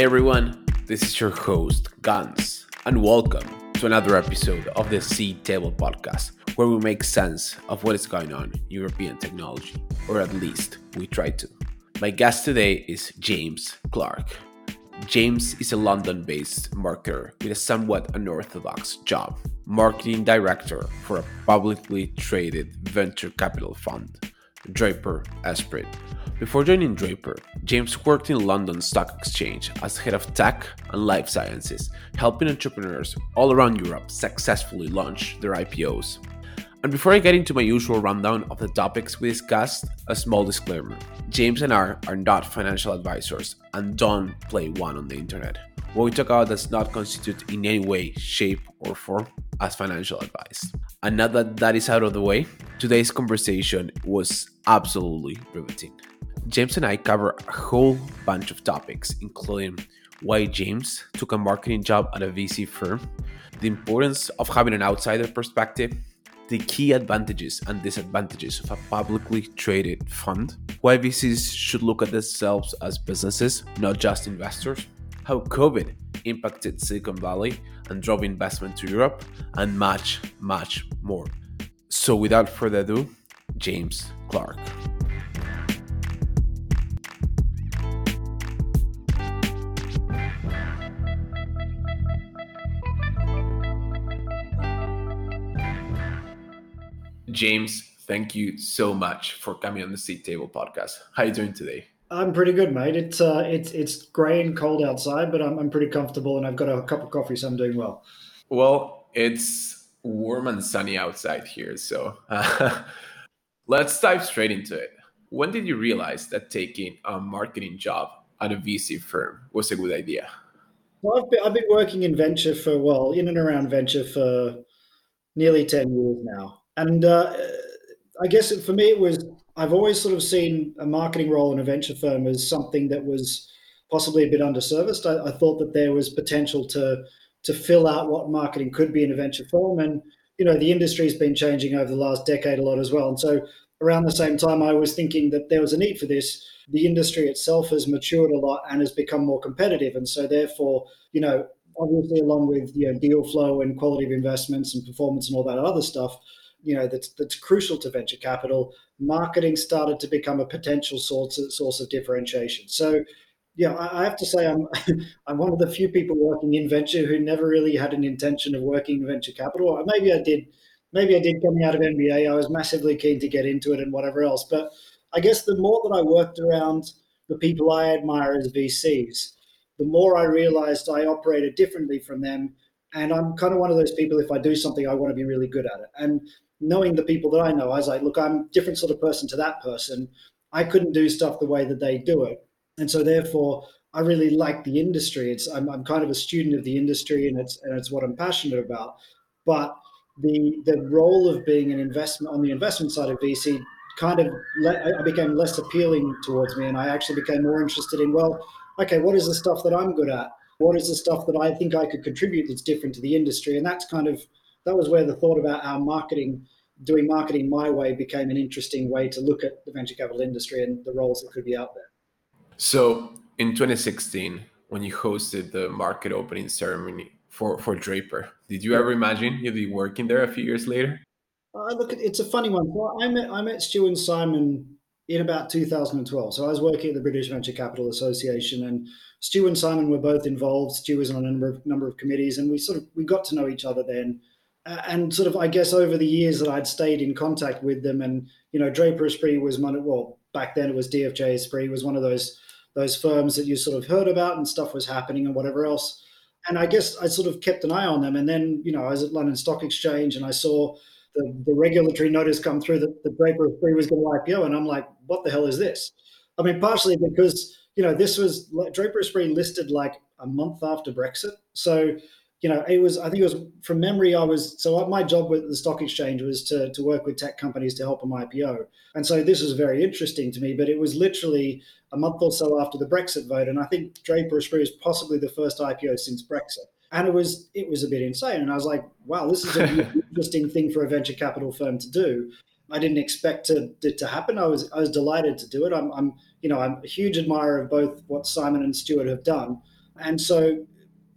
Hey everyone, this is your host, Gonz, and welcome to another episode of the Seedtable podcast, where we make sense of what is going on in European technology, or at least we try to. My guest today is James Clark. James is a London based marketer with a somewhat unorthodox job marketing director for a publicly traded venture capital fund, Draper Esprit. Before joining Draper, James worked in London Stock Exchange as head of tech and life sciences, helping entrepreneurs all around Europe successfully launch their IPOs. And before I get into my usual rundown of the topics we discussed, a small disclaimer James and I are not financial advisors and don't play one on the internet. What we talk about does not constitute in any way, shape, or form as financial advice. And now that that is out of the way, today's conversation was absolutely riveting. James and I cover a whole bunch of topics, including why James took a marketing job at a VC firm, the importance of having an outsider perspective, the key advantages and disadvantages of a publicly traded fund, why VCs should look at themselves as businesses, not just investors, how COVID impacted Silicon Valley and drove investment to Europe, and much, much more. So, without further ado, James Clark. James, thank you so much for coming on the Seedtable podcast. How are you doing today? I'm pretty good, mate. It's uh, it's it's grey and cold outside, but I'm I'm pretty comfortable, and I've got a cup of coffee, so I'm doing well. Well, it's warm and sunny outside here, so uh, let's dive straight into it. When did you realize that taking a marketing job at a VC firm was a good idea? Well, I've been, I've been working in venture for well, in and around venture for nearly ten years now, and uh, I guess for me it was I've always sort of seen a marketing role in a venture firm as something that was possibly a bit underserviced. I, I, thought that there was potential to to fill out what marketing could be in a venture firm, and you know the industry has been changing over the last decade a lot as well. And so around the same time, I was thinking that there was a need for this. The industry itself has matured a lot and has become more competitive, and so therefore, you know, obviously along with you know deal flow and quality of investments and performance and all that other stuff you know that's that's crucial to venture capital. Marketing started to become a potential source of, source of differentiation. So yeah I, have to say i'm i'm one of the few people working in venture who never really had an intention of working in venture capital. Maybe i did maybe i did coming out of mba i was massively keen to get into it and whatever else. But i guess the more that i worked around the people i admire as vcs the more i realized i operated differently from them. And I'm kind of one of those people. If I do something, I want to be really good at it. And knowing the people that I know, I was like, look, I'm a different sort of person to that person. I couldn't do stuff the way that they do it. And so therefore, I really like the industry. It's I'm, I'm kind of a student of the industry and it's and it's what I'm passionate about. But the the role of being an investment on the investment side of VC kind of I became less appealing towards me, and I actually became more interested in well, okay, what is the stuff that I'm good at? What is the stuff that I think I could contribute that's different to the industry? And that's kind of that was where the thought about our marketing, doing marketing my way, became an interesting way to look at the venture capital industry and the roles that could be out there. So in 2016, when you hosted the market opening ceremony for, for Draper, did you ever imagine you'd be working there a few years later? Uh, look, it's a funny one. Well, I met I met Stu and Simon in about 2012. So I was working at the British Venture Capital Association, and Stu and Simon were both involved. Stu was on a number of number of committees, and we sort of we got to know each other then and sort of I guess over the years that I'd stayed in contact with them, and you know Draper Esprit was one. of Well, back then it was DFJ Esprit was one of those those firms that you sort of heard about and stuff was happening and whatever else. And I guess I sort of kept an eye on them. And then you know I was at London Stock Exchange and I saw the, the regulatory notice come through that the Draper Esprit was going to IPO, and I'm like, what the hell is this? I mean, partially because you know this was Draper Esprit listed like a month after Brexit, so you know, it was, I think it was from memory, I was, so my job with the stock exchange was to, to work with tech companies to help them IPO. And so this was very interesting to me, but it was literally a month or so after the Brexit vote. And I think Draper Esprit is possibly the first IPO since Brexit. And it was, it was a bit insane. And I was like, wow, this is an interesting thing for a venture capital firm to do. I didn't expect to, it to happen. I was, I was delighted to do it. I'm, I'm, you know, I'm a huge admirer of both what Simon and Stuart have done And so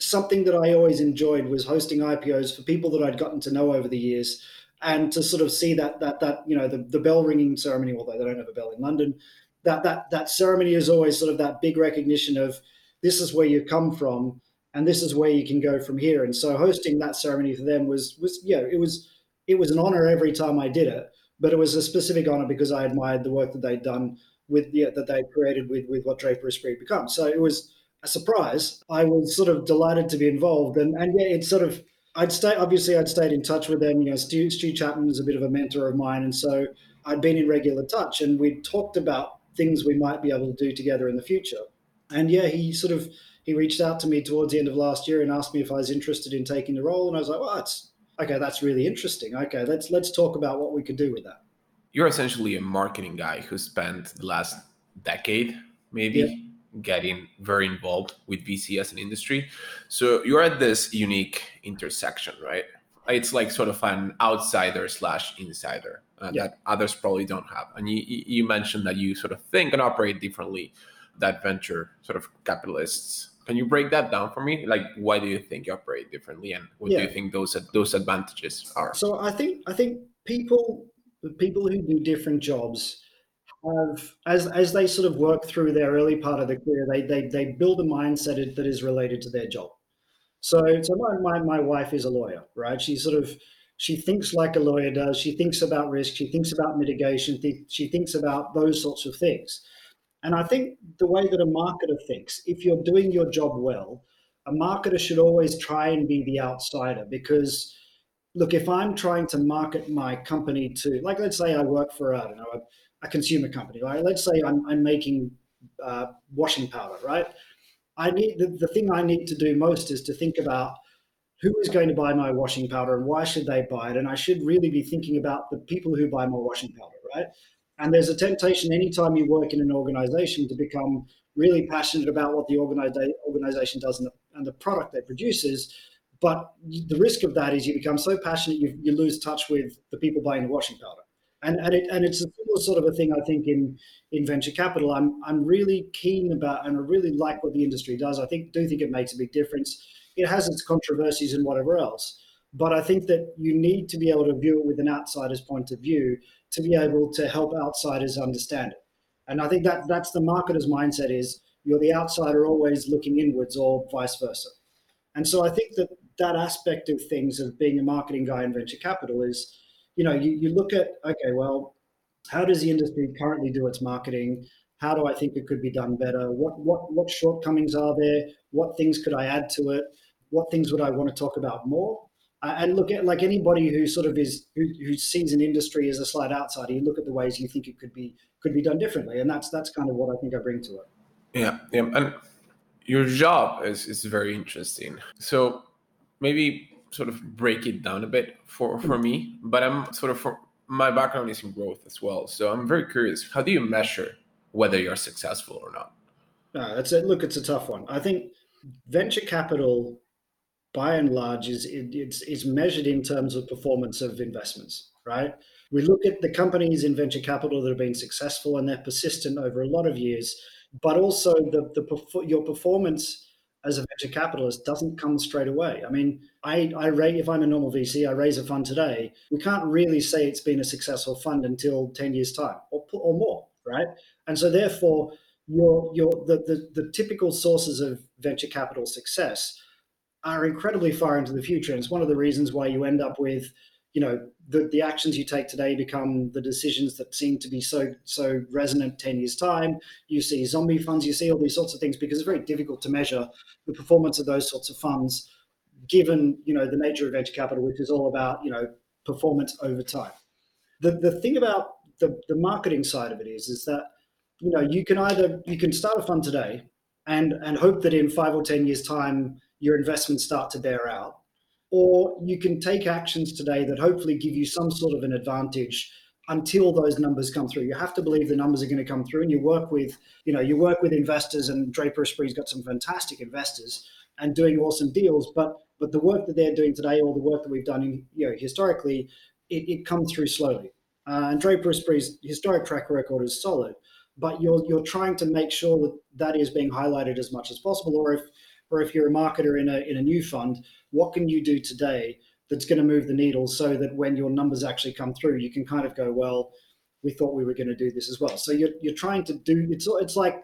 something that I always enjoyed was hosting IPOs for people that I'd gotten to know over the years and to sort of see that that that you know the, the bell ringing ceremony, although they don't have a bell in London, that that that ceremony is always sort of that big recognition of this is where you come from and this is where you can go from here. And so hosting that ceremony for them was was yeah, it was it was an honor every time I did it, but it was a specific honor because I admired the work that they'd done with yeah, that they created with with what Draper Esprit become. So it was a surprise. I was sort of delighted to be involved, and and yeah, it's sort of I'd stay obviously I'd stayed in touch with them. You know, Stu, Stu Chapman is a bit of a mentor of mine, and so I'd been in regular touch, and we'd talked about things we might be able to do together in the future. And yeah, he sort of he reached out to me towards the end of last year and asked me if I was interested in taking the role, and I was like, well, that's okay. That's really interesting. Okay, let's let's talk about what we could do with that. You're essentially a marketing guy who spent the last decade, maybe. Yeah. Getting very involved with VC as an industry. So you're at this unique intersection, right? It's like sort of an outsider slash insider uh, yeah. that others probably don't have. And you, you mentioned that you sort of think and operate differently that venture sort of capitalists. Can you break that down for me? Like, why do you think you operate differently, and what yeah. do you think those those advantages are? So I think I think people people who do different jobs have as as they sort of work through their early part of the career, they they they build a mindset that is related to their job. So so my my, my wife is a lawyer, right? She sort of she thinks like a lawyer does. She thinks about risk. She thinks about mitigation. She thinks about those sorts of things. And I think the way that a marketer thinks, if you're doing your job well, a marketer should always try and be the outsider because look, if I'm trying to market my company to, like, let's say I work for, I don't know, a, consumer company, right? Let's say I'm, I'm making uh, washing powder, right? I need the, the thing I need to do most is to think about who is going to buy my washing powder and why should they buy it? And I should really be thinking about the people who buy my washing powder, right? And there's a temptation anytime you work in an organization to become really passionate about what the organization does and the, and the product it produces. But the risk of that is you become so passionate you, you lose touch with the people buying the washing powder. And, and, it, and it's a similar sort of a thing I think in, in venture capital. I'm, I'm really keen about and I really like what the industry does. I think do think it makes a big difference. It has its controversies and whatever else. But I think that you need to be able to view it with an outsider's point of view to be able to help outsiders understand it. And I think that that's the marketer's mindset is you're the outsider always looking inwards or vice versa. And so I think that that aspect of things of being a marketing guy in venture capital is, you know, you, you look at, okay, well, how does the industry currently do its marketing? How do I think it could be done better? What, what, what shortcomings are there? What things could I add to it? What things would I want to talk about more? Uh, and look at like anybody who sort of is who, who, sees an industry as a slight outsider, you look at the ways you think it could be could be done differently, and that's that's kind of what I think I bring to it. Yeah, yeah, and your job is is very interesting. So maybe sort of break it down a bit for for me. But I'm sort of for my background is in growth as well, so I'm very curious. How do you measure whether you're successful or not? No, that's it. Look, it's a tough one. I think venture capital by and large is it, it's, it's measured in terms of performance of investments, right? We look at the companies in venture capital that have been successful and they're persistent over a lot of years, but also the, the your performance as a venture capitalist doesn't come straight away. I mean, I, I raise, if I'm a normal VC, I raise a fund today. We can't really say it's been a successful fund until 10 years time or, or more, right? And so therefore, your, your, the, the, the typical sources of venture capital success are incredibly far into the future. And it's one of the reasons why you end up with, you know, the, the actions you take today become the decisions that seem to be so so resonant 10 years time. You see zombie funds, you see all these sorts of things because it's very difficult to measure the performance of those sorts of funds given, you know, the nature of venture capital, which is all about, you know, performance over time. The the thing about the, the marketing side of it is is that, you know, you can either you can start a fund today and and hope that in five or 10 years time your investments start to bear out. Or you can take actions today that hopefully give you some sort of an advantage until those numbers come through. You have to believe the numbers are going to come through, and you work with, you know, you work with investors, and Draper Esprit's got some fantastic investors and doing awesome deals. But but the work that they're doing today, or the work that we've done, in, you know, historically, it, it comes through slowly. Uh, and Draper Esprit's historic track record is solid, but you're you're trying to make sure that that is being highlighted as much as possible. Or if or if you're a marketer in a in a new fund, what can you do today that's going to move the needle so that when your numbers actually come through, you can kind of go, well, we thought we were going to do this as well. So you're you're trying to do it's it's like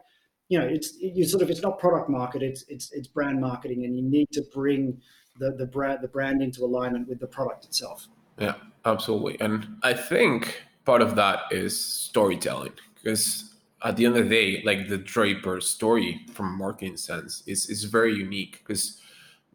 you know it's you sort of it's not product market it's it's it's brand marketing and you need to bring the the brand the brand into alignment with the product itself yeah absolutely and i think part of that is storytelling because at the end of the day like the draper story from a marketing sense is is very unique because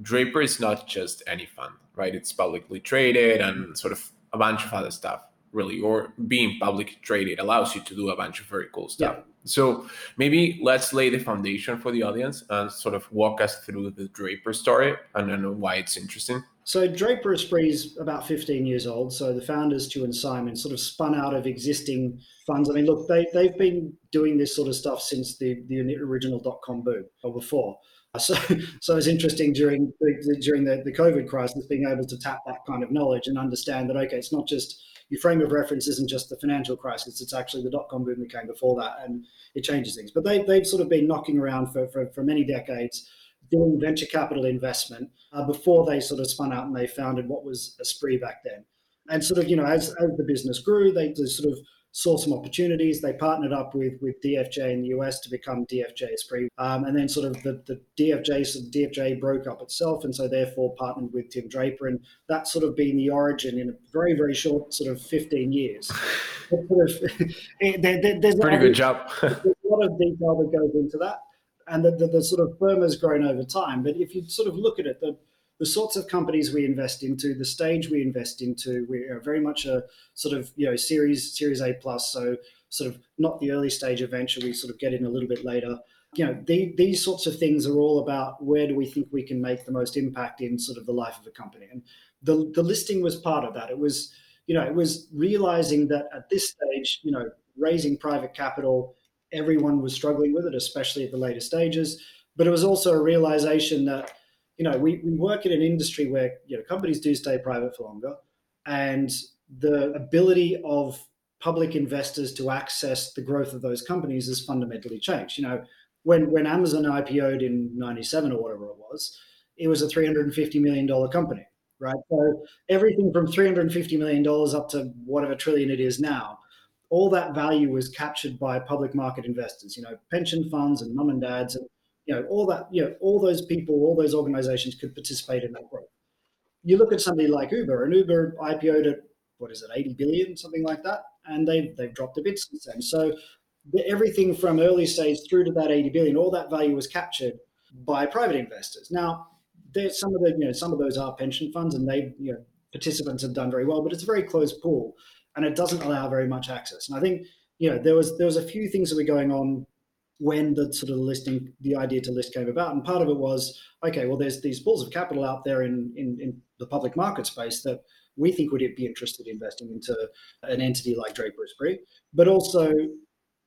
draper is not just any fund right? It's publicly traded and sort of a bunch of other stuff really or being publicly traded allows you to do a bunch of very cool stuff. Yeah so maybe let's lay the foundation for the audience and sort of walk us through the Draper story. And then why it's interesting. So Draper Esprit is about 15 years old. So the founders, Stu and Simon, sort of spun out of existing funds. I mean, look, they, they've been doing this sort of stuff since the, the original dot-com boom or before. Uh, so, so it's interesting during the, during the, the COVID crisis, being able to tap that kind of knowledge and understand that, okay, it's not just your frame of reference isn't just the financial crisis; it's actually the dot com boom that came before that, and it changes things. But they they've sort of been knocking around for for, for many decades doing venture capital investment uh, before they sort of spun out and they founded what was Esprit back then. And sort of, you know, as, as the business grew, they, sort of saw some opportunities. They partnered up with with DFJ in the US to become DFJ Esprit, um, and then sort of the, the DFJ so DFJ broke up itself, and so therefore partnered with Tim Draper, and that's sort of been the origin in a very very short sort of fifteen years. sort of, there, there, there's pretty good job. there's a lot of detail that goes into that, and the, the, the sort of firm has grown over time. But if you sort of look at it, the the sorts of companies we invest into, the stage we invest into, we are very much a sort of you know series series A plus, so sort of not the early stage of venture. We sort of get in a little bit later. You know, the, these sorts of things are all about where do we think we can make the most impact in sort of the life of a company, and the the listing was part of that. It was you know it was realizing that at this stage, you know, raising private capital, everyone was struggling with it, especially at the later stages. But it was also a realization that you know, we, we work in an industry where you know companies do stay private for longer, and the ability of public investors to access the growth of those companies has fundamentally changed. You know, when when Amazon IPO'd in '97 or whatever it was, it was a 350 million dollar company, right? So everything from 350 million dollars up to whatever trillion it is now, all that value was captured by public market investors. You know, pension funds and mum and dads and you know, all that, you know, all those people, all those organizations could participate in that growth. You look at somebody like Uber, and Uber IPO'd at what is it, 80 billion, something like that, and they've they've dropped a bit since then. So the, everything from early stage through to that 80 billion, all that value was captured by private investors. Now, there's some of the, you know, some of those are pension funds, and they, you know, participants have done very well, but it's a very closed pool, and it doesn't allow very much access. And I think, you know, there was there was a few things that were going on when the sort of listing, the idea to list came about. And part of it was, okay, well, there's these pools of capital out there in, in, in the public market space that we think would be interested in investing into an entity like Draper Esprit. But also,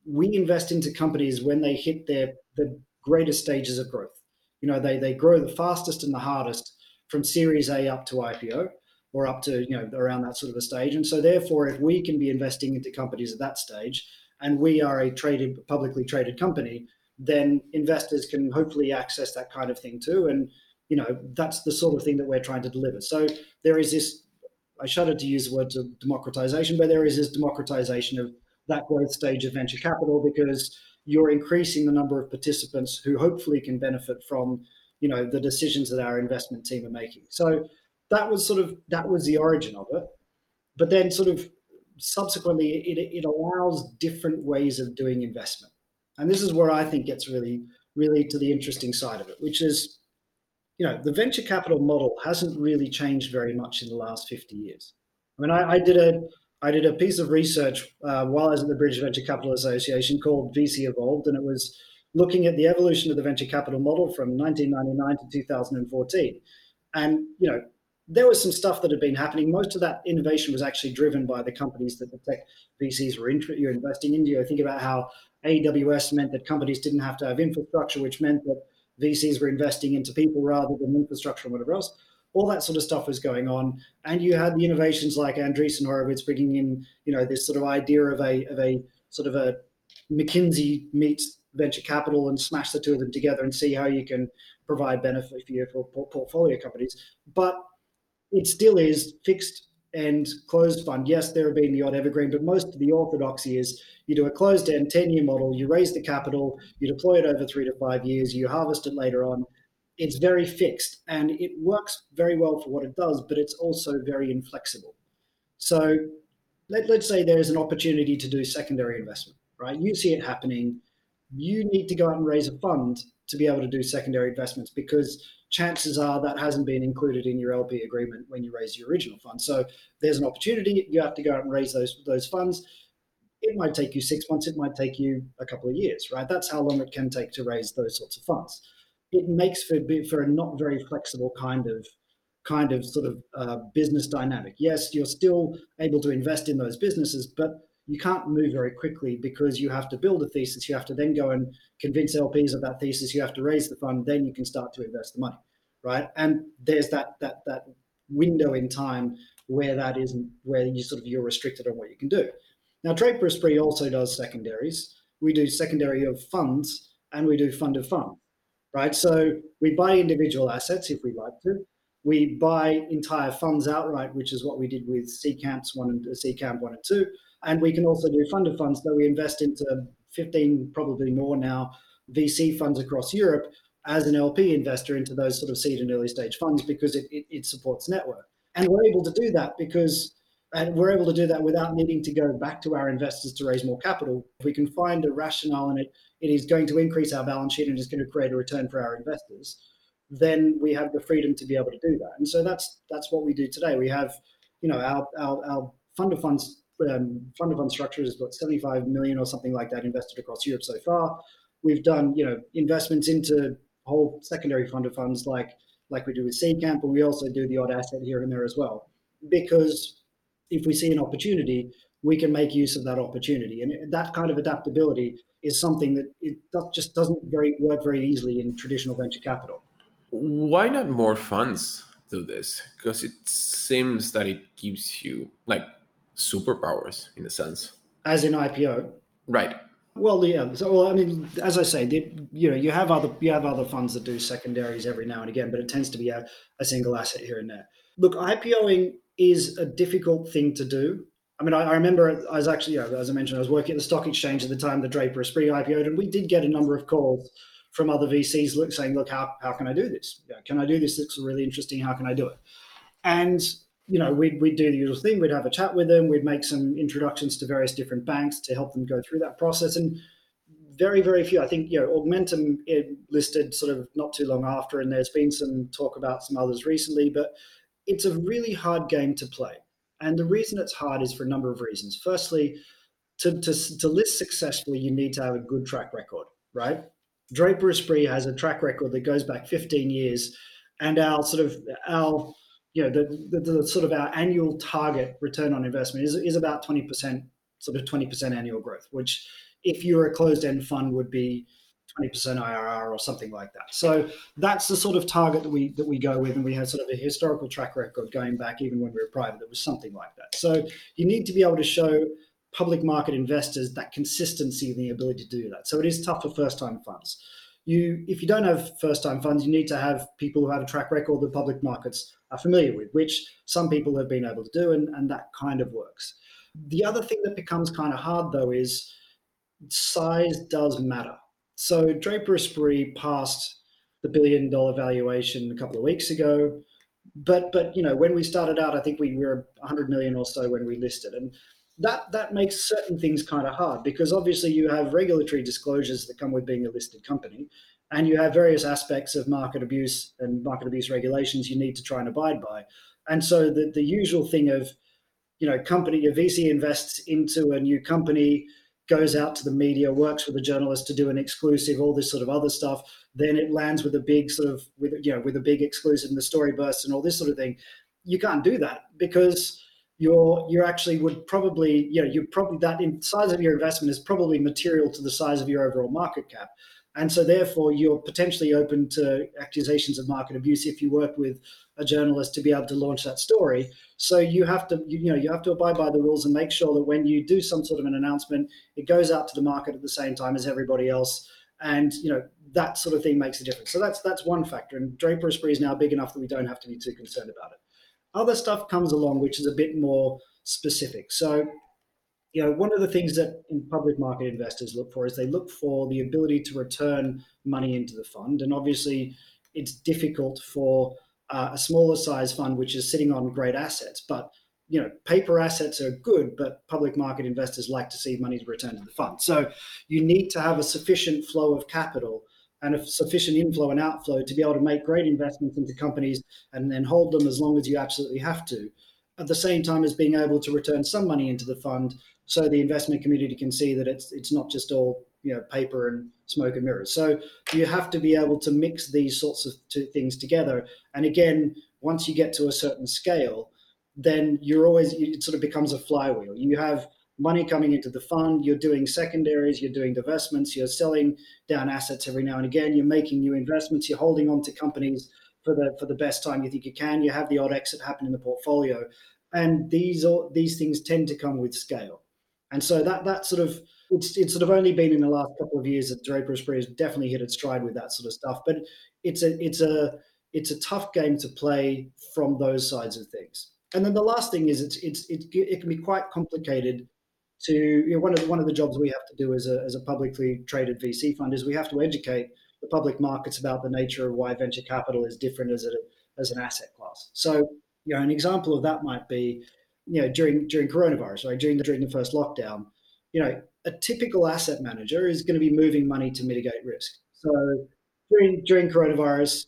we invest into companies when they hit their the greatest stages of growth. You know, they they grow the fastest and the hardest from Series A up to IPO or up to you know around that sort of a stage. And so, therefore, if we can be investing into companies at that stage, and we are a traded, publicly traded company, then investors can hopefully access that kind of thing too. And you know that's the sort of thing that we're trying to deliver. So there is this. I shudder to use the word democratization, but there is this democratization of that growth stage of venture capital because you're increasing the number of participants who hopefully can benefit from you know the decisions that our investment team are making. So that was sort of that was the origin of it. But then sort of subsequently, it, it allows different ways of doing investment. And this is where I think gets really, really to the interesting side of it, which is, you know, the venture capital model hasn't really changed very much in the last 50 years. I mean, I, I did a I did a piece of research uh, while I was at the British Venture Capital Association called VC Evolved, and it was looking at the evolution of the venture capital model from 1999 to 2014. And you know, there was some stuff that had been happening. Most of that innovation was actually driven by the companies that the tech VCs were you're investing in. You think about how AWS meant that companies didn't have to have infrastructure, which meant that VCs were investing into people rather than infrastructure and whatever else. All that sort of stuff was going on, and you had the innovations like Andreessen Horowitz bringing in, you know, this sort of idea of a of a sort of a McKinsey meets venture capital and smash the two of them together and see how you can provide benefit for your portfolio companies. But it still is fixed and closed fund. Yes, there have been the odd evergreen, but most of the orthodoxy is you do a closed end 10 year model, you raise the capital, you deploy it over three to five years, you harvest it later on. It's very fixed and it works very well for what it does, but it's also very inflexible. So let, let's say there's an opportunity to do secondary investment, right? You see it happening. You need to go out and raise a fund to be able to do secondary investments because chances are that hasn't been included in your LP agreement when you raise your original fund. So there's an opportunity. You have to go out and raise those those funds. It might take you six months. It might take you a couple of years, right? That's how long it can take to raise those sorts of funds. It makes for for a not very flexible kind of kind of sort of uh, business dynamic. Yes, you're still able to invest in those businesses, but you can't move very quickly because you have to build a thesis. You have to then go and convince LPs of that thesis. You have to raise the fund. Then you can start to invest the money, right? And there's that that that window in time where that isn't where you sort of you're restricted on what you can do. Now Draper Esprit also does secondaries. We do secondary of funds and we do fund of fund, right? So we buy individual assets if we like to. We buy entire funds outright, which is what we did with Seedcamp's one and Seedcamp one and two and we can also do fund of funds, though we invest into 15, probably more now, VC funds across Europe as an LP investor into those sort of seed and early stage funds because it, it, it supports network. And we're able to do that because and we're able to do that without needing to go back to our investors to raise more capital. If we can find a rationale and it, it is going to increase our balance sheet and is going to create a return for our investors, then we have the freedom to be able to do that. And so that's that's what we do today. We have, you know, our our, our fund of funds um, fund of fund structures is about 75 million or something like that invested across Europe so far. We've done, you know, investments into whole secondary fund of funds like like we do with Seedcamp, but we also do the odd asset here and there as well. Because if we see an opportunity, we can make use of that opportunity, and that kind of adaptability is something that it just doesn't very work very easily in traditional venture capital. Why not more funds do this? Because it seems that it gives you like superpowers in a sense. As in IPO. Right. Well, yeah. So, well, I mean, as I say, the, you know, you have other you have other funds that do secondaries every now and again, but it tends to be a, a single asset here and there. Look, IPOing is a difficult thing to do. I mean, I, I remember I was actually, you know, as I mentioned, I was working at the stock exchange at the time the Draper Esprit IPO'd, and we did get a number of calls from other VCs look, saying, "Look, how, how can I do this? Can I do this? It's really interesting. How can I do it?" And you know, we'd, we'd do the usual thing. We'd have a chat with them. We'd make some introductions to various different banks to help them go through that process. And very, very few. I think, you know, Augmentum listed sort of not too long after, and there's been some talk about some others recently, but it's a really hard game to play. And the reason it's hard is for a number of reasons. Firstly, to, to, to list successfully, you need to have a good track record, right? Draper Esprit has a track record that goes back 15 years, and our sort of our you know, the, the, the, sort of our annual target return on investment is, is about 20%, sort of 20% annual growth, which if you're a closed end fund would be 20% IRR or something like that. So that's the sort of target that we that we go with, and we have sort of a historical track record going back even when we were private that was something like that. So you need to be able to show public market investors that consistency and the ability to do that. So it is tough for first time funds. You, if you don't have first time funds, you need to have people who have a track record the public markets are familiar with, which some people have been able to do, and, and that kind of works. The other thing that becomes kind of hard though is size does matter. So Draper Esprit passed the billion dollar valuation a couple of weeks ago. But but you know when we started out, I think we were 100 million or so when we listed, and that that makes certain things kind of hard because obviously you have regulatory disclosures that come with being a listed company, and you have various aspects of market abuse and market abuse regulations you need to try and abide by. And so the, the usual thing of, you know, company, your VC invests into a new company, goes out to the media, works with a journalist to do an exclusive, all this sort of other stuff. Then it lands with a big sort of, with you know, with a big exclusive and the story bursts and all this sort of thing. You can't do that because you're you actually would probably, you know, you probably that in size of your investment is probably material to the size of your overall market cap. And so, therefore, you're potentially open to accusations of market abuse if you work with a journalist to be able to launch that story. So you have to, you, know, you have to abide by the rules and make sure that when you do some sort of an announcement, it goes out to the market at the same time as everybody else, and you know that sort of thing makes a difference. So that's that's one factor. And Draper is now big enough that we don't have to be too concerned about it. Other stuff comes along which is a bit more specific. So you know, one of the things that in public market investors look for is they look for the ability to return money into the fund. And obviously, it's difficult for uh, a smaller size fund which is sitting on great assets. But you know, paper assets are good, but public market investors like to see money return to the fund. So you need to have a sufficient flow of capital and a sufficient inflow and outflow to be able to make great investments into companies and then hold them as long as you absolutely have to. At the same time as being able to return some money into the fund so the investment community can see that it's it's not just all you know paper and smoke and mirrors. So you have to be able to mix these sorts of things together. And again, once you get to a certain scale, then you're always it sort of becomes a flywheel. You have money coming into the fund, you're doing secondaries, you're doing divestments, you're selling down assets every now and again, you're making new investments, you're holding on to companies for the for the best time you think you can. You have the odd exit happen in the portfolio, and these are, these things tend to come with scale. And so that that sort of it's it's sort of only been in the last couple of years that Draper Esprit has definitely hit its stride with that sort of stuff. But it's a it's a it's a tough game to play from those sides of things. And then the last thing is it's it's it, it can be quite complicated to you know, one of the, one of the jobs we have to do as a as a publicly traded VC fund is we have to educate the public markets about the nature of why venture capital is different as a as an asset class. So you know an example of that might be you know during during coronavirus, right? During the during the first lockdown, you know, a typical asset manager is going to be moving money to mitigate risk. So during during coronavirus,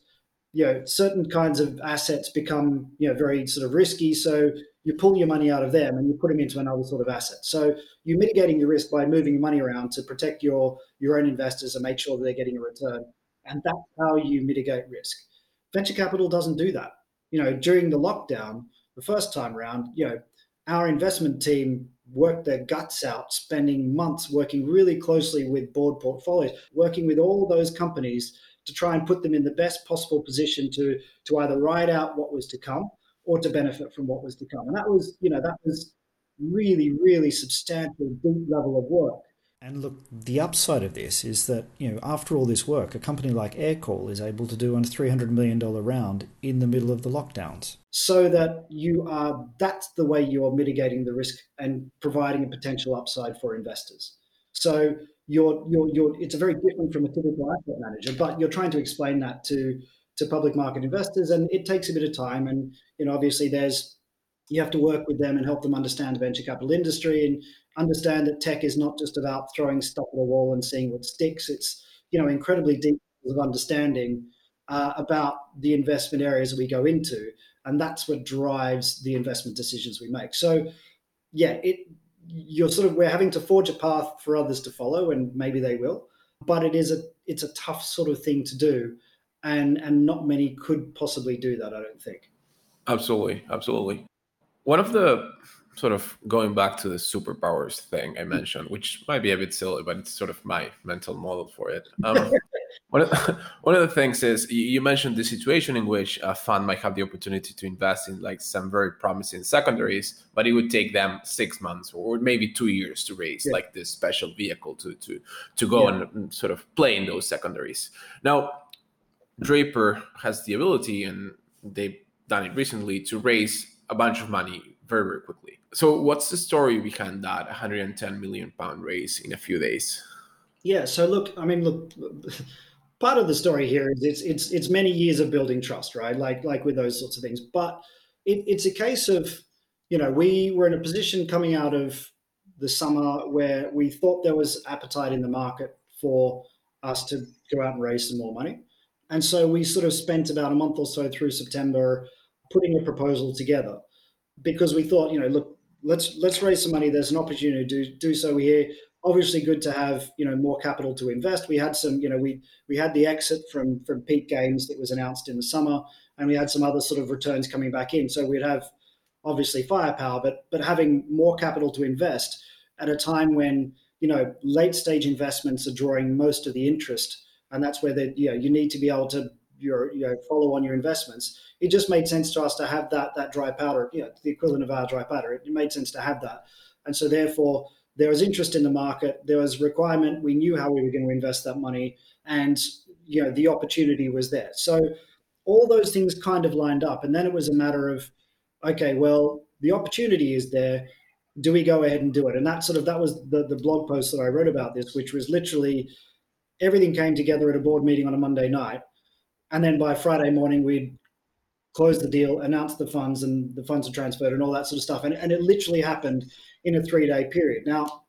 you know, certain kinds of assets become you know very sort of risky. So you pull your money out of them and you put them into another sort of asset. So you're mitigating your risk by moving your money around to protect your your own investors and make sure that they're getting a return. And that's how you mitigate risk. Venture capital doesn't do that. You know, during the lockdown, the first time around, you know, our investment team worked their guts out, spending months working really closely with board portfolios, working with all those companies to try and put them in the best possible position to to either ride out what was to come or to benefit from what was to come. And that was, you know, that was really, really substantial, deep level of work. And look, the upside of this is that, you know, after all this work, a company like Aircall is able to do a $300 million round in the middle of the lockdowns. So that you are, that's the way you're mitigating the risk and providing a potential upside for investors. So you're, you're, you're, it's a very different from a typical asset manager, but you're trying to explain that to, to public market investors and it takes a bit of time. And, you know, obviously there's, you have to work with them and help them understand the venture capital industry and understand that tech is not just about throwing stuff at a wall and seeing what sticks. It's you know incredibly deep of understanding uh, about the investment areas we go into, and that's what drives the investment decisions we make. So, yeah, it you're sort of we're having to forge a path for others to follow, and maybe they will, but it is a it's a tough sort of thing to do, and and not many could possibly do that. I don't think. Absolutely, absolutely. One of the sort of going back to the superpowers thing I mentioned, which might be a bit silly, but it's sort of my mental model for it. Um, one, of, one of the things is you mentioned the situation in which a fund might have the opportunity to invest in like some very promising secondaries, but it would take them six months or maybe two years to raise yeah. like this special vehicle to to to go yeah. and sort of play in those secondaries. Now, Draper has the ability, and they've done it recently, to raise a bunch of money very very quickly. So what's the story behind that 110 million pound raise in a few days? Yeah so look i mean look part of the story here is it's it's it's many years of building trust right? Like like with those sorts of things. But it, it's a case of you know we were in a position coming out of the summer where we thought there was appetite in the market for us to go out and raise some more money and so we sort of spent about a month or so through september putting a proposal together because we thought you know look let's let's raise some money. There's an opportunity to do, do so here. Obviously, good to have you know more capital to invest. We had some, you know, we we had the exit from from Peak Games that was announced in the summer, and we had some other sort of returns coming back in. So we'd have obviously firepower, but but having more capital to invest at a time when you know late stage investments are drawing most of the interest, and that's where the you know you need to be able to your you know follow on your investments it just made sense to us to have that that dry powder, you know, the equivalent of our dry powder. It made sense to have that, and so therefore there was interest in the market, there was requirement, we knew how we were going to invest that money, and you know the opportunity was there. So all those things kind of lined up, and then it was a matter of, okay, well, the opportunity is there. Do we go ahead and do it? And that sort of that was the the blog post that I wrote about this, which was literally everything came together at a board meeting on a Monday night, and then by Friday morning we'd close the deal, announce the funds, and the funds are transferred, and all that sort of stuff. And, and it literally happened in a three day period. Now,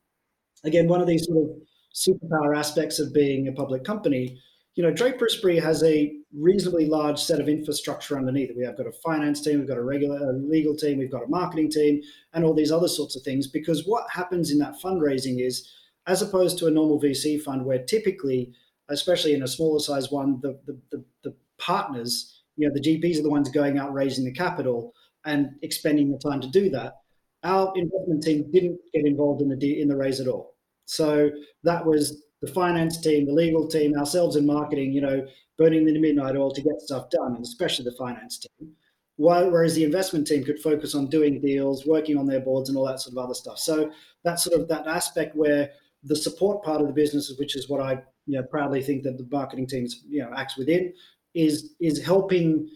again, one of these sort of superpower aspects of being a public company, you know, Draper Esprit has a reasonably large set of infrastructure underneath it. We have got a finance team, we've got a regular a legal team, we've got a marketing team, and all these other sorts of things. Because what happens in that fundraising is, as opposed to a normal VC fund, where typically, especially in a smaller size one, the the, the, the partners, you know, the GPs are the ones going out raising the capital and expending the time to do that our investment team didn't get involved in the in the raise at all. So that was the finance team, the legal team, ourselves in marketing, you know, burning the midnight oil to get stuff done, and especially the finance team. Whereas the investment team could focus on doing deals, working on their boards, and all that sort of other stuff. So that sort of that aspect where the support part of the business, which is what I you know proudly think that the marketing teams you know acts within, is is helping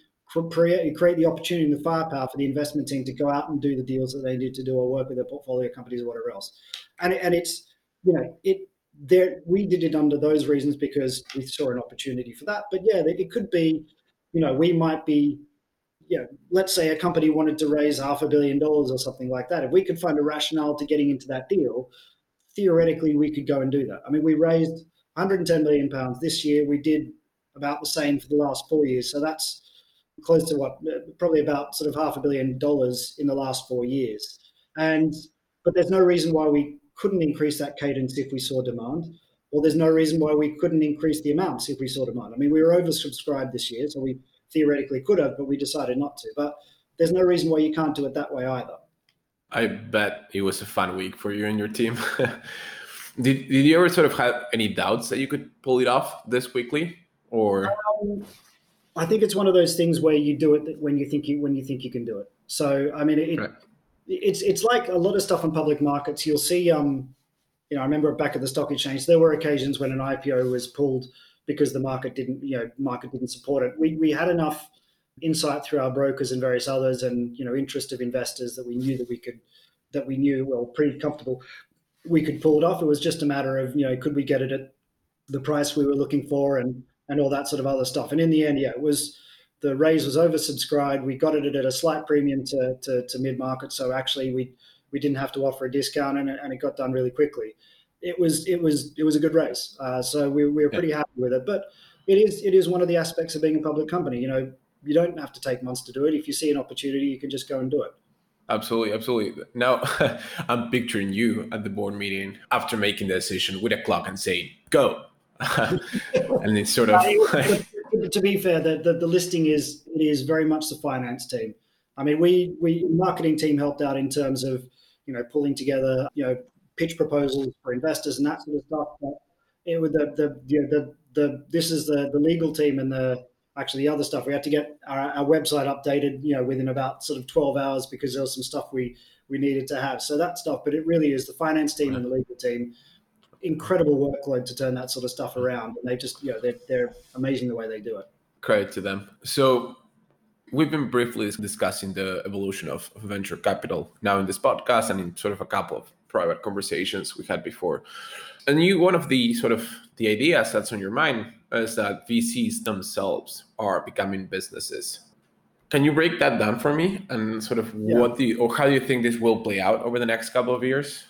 create, create the opportunity and the firepower for the investment team to go out and do the deals that they need to do or work with their portfolio companies or whatever else. And, and it's, you know, it, there, we did it under those reasons because we saw an opportunity for that. But yeah, it could be, you know, we might be, you know, let's say a company wanted to raise half a billion dollars or something like that. If we could find a rationale to getting into that deal, theoretically we could go and do that. I mean, we raised 110 million pounds this year. We did about the same for the last four years. So that's close to what probably about sort of half a billion dollars in the last four years. And but there's no reason why we couldn't increase that cadence if we saw demand, or there's no reason why we couldn't increase the amounts if we saw demand. I mean, we were oversubscribed this year, so we theoretically could have, but we decided not to. But there's no reason why you can't do it that way either. I bet it was a fun week for you and your team. did, did you ever sort of have any doubts that you could pull it off this quickly? Or um, I think it's one of those things where you do it when you think you when you think you can do it. So I mean, it, right. it's it's like a lot of stuff in public markets. You'll see, um, you know, I remember back at the stock exchange, there were occasions when an IPO was pulled because the market didn't, you know, market didn't support it. We we had enough insight through our brokers and various others, and you know, interest of investors that we knew that we could that we knew well pretty comfortable we could pull it off. It was just a matter of you know, could we get it at the price we were looking for and and all that sort of other stuff. And in the end, yeah, it was the raise was oversubscribed. We got it at a slight premium to, to, to mid market, so actually we we didn't have to offer a discount, and, and it got done really quickly. It was it was it was a good raise, uh, so we, we were pretty happy with it. But it is it is one of the aspects of being a public company. You know, you don't have to take months to do it. If you see an opportunity, you can just go and do it. Absolutely, absolutely. Now, I'm picturing you at the board meeting after making the decision with a clock and saying, "Go." and it's sort of to be fair, the, the, the listing is it is very much the finance team. I mean, we we marketing team helped out in terms of you know pulling together you know pitch proposals for investors and that sort of stuff. But it was the the you know, the the this is the the legal team and the actually the other stuff. We had to get our, our website updated you know within about sort of twelve hours because there was some stuff we we needed to have. So that stuff, but it really is the finance team and the legal team incredible workload to turn that sort of stuff around. And they just, you know, they're, they're amazing the way they do it. Credit to them. So we've been briefly discussing the evolution of venture capital now in this podcast and in sort of a couple of private conversations we had before. And you, one of the sort of the ideas that's on your mind is that VCs themselves are becoming businesses. Can you break that down for me and sort of yeah. what you, or how do you think this will play out over the next couple of years?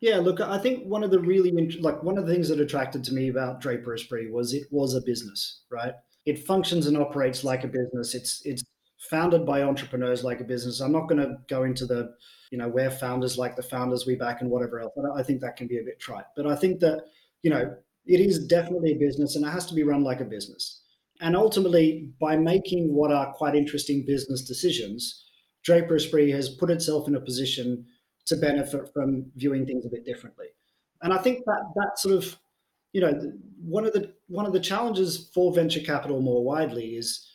Yeah, look, I think one of the really like one of the things that attracted to me about Draper Esprit was it was a business, right? It functions and operates like a business. It's it's founded by entrepreneurs like a business. I'm not going to go into the you know where founders like the founders we back and whatever else. But I think that can be a bit trite, but I think that you know it is definitely a business and it has to be run like a business. And ultimately, by making what are quite interesting business decisions, Draper Esprit has put itself in a position to benefit from viewing things a bit differently. And I think that that sort of, you know, one of the one of the challenges for venture capital more widely is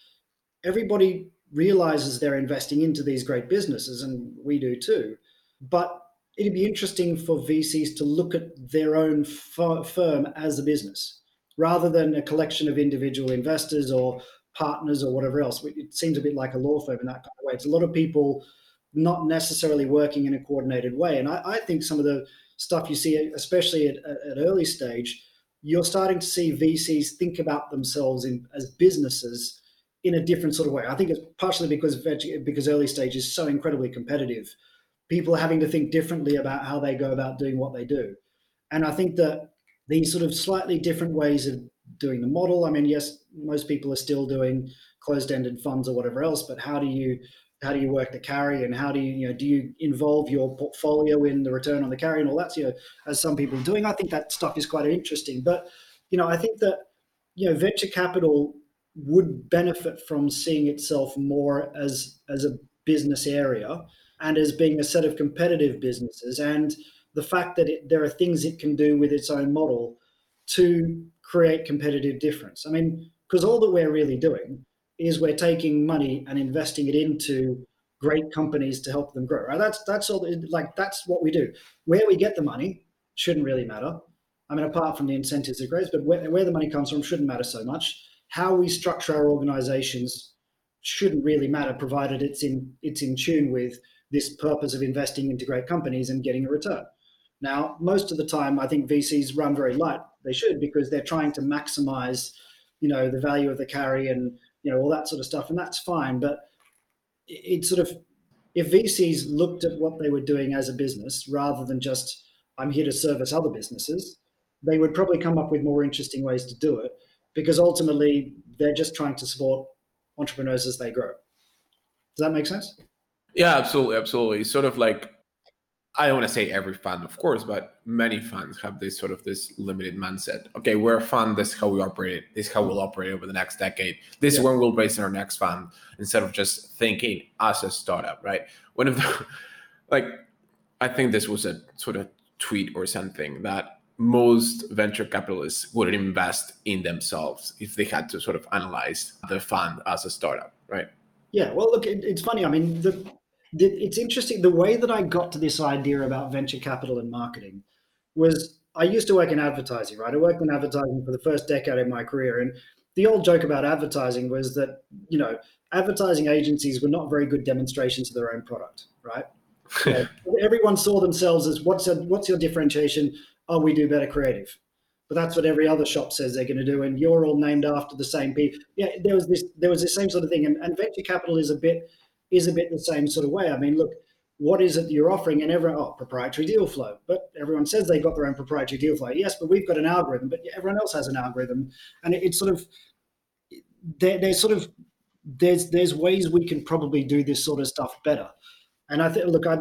everybody realizes they're investing into these great businesses, and we do too. But it'd be interesting for VCs to look at their own firm as a business rather than a collection of individual investors or partners or whatever else. It seems a bit like a law firm in that kind of way. It's a lot of people not necessarily working in a coordinated way. And I, I think some of the stuff you see, especially at, at early stage, you're starting to see VCs think about themselves in, as businesses in a different sort of way. I think it's partially because because early stage is so incredibly competitive. People having to think differently about how they go about doing what they do, and I think that these sort of slightly different ways of doing the model. I mean, yes, most people are still doing closed-ended funds or whatever else, but how do you how do you work the carry and how do you you know do you involve your portfolio in the return on the carry and all that you know as some people are doing i think that stuff is quite interesting but you know i think that you know venture capital would benefit from seeing itself more as as a business area and as being a set of competitive businesses and the fact that it, there are things it can do with its own model to create competitive difference i mean because all that we're really doing is we're taking money and investing it into great companies to help them grow. Right? That's that's all. Like that's what we do. Where we get the money shouldn't really matter. I mean, apart from the incentives it grows, but where, where the money comes from shouldn't matter so much. How we structure our organizations shouldn't really matter, provided it's in it's in tune with this purpose of investing into great companies and getting a return. Now, most of the time, I think VCs run very light. They should because they're trying to maximize, you know, the value of the carry and you know, all that sort of stuff, and that's fine. But it sort of if VCs looked at what they were doing as a business rather than just I'm here to service other businesses, they would probably come up with more interesting ways to do it because ultimately they're just trying to support entrepreneurs as they grow. Does that make sense? Yeah, absolutely, absolutely. Sort of like I don't want to say every fund, of course, but many funds have this sort of this limited mindset. Okay, we're a fund. This is how we operate. This is how we'll operate over the next decade. This yeah. is when we'll base our next fund instead of just thinking as a startup, right? One of the like, I think this was a sort of tweet or something that most venture capitalists would invest in themselves if they had to sort of analyze the fund as a startup, right? Yeah, well, look, it, it's funny. I mean, the it's interesting the way that I got to this idea about venture capital and marketing was I used to work in advertising, right? I worked in advertising for the first decade of my career. And the old joke about advertising was that, you know, advertising agencies were not very good demonstrations of their own product, right? everyone saw themselves as what's a, what's your differentiation? Oh, we do better creative. But that's what every other shop says they're going to do, and you're all named after the same people. Yeah, there was this there was the same sort of thing, and, and venture capital is a bit is a bit the same sort of way. I mean, look, what is it you're offering? And everyone, oh, proprietary deal flow. But everyone says they've got their own proprietary deal flow. Yes, but we've got an algorithm, but everyone else has an algorithm. And it, it's sort of, there, there's sort of, there's there's ways we can probably do this sort of stuff better. And I think, look, I,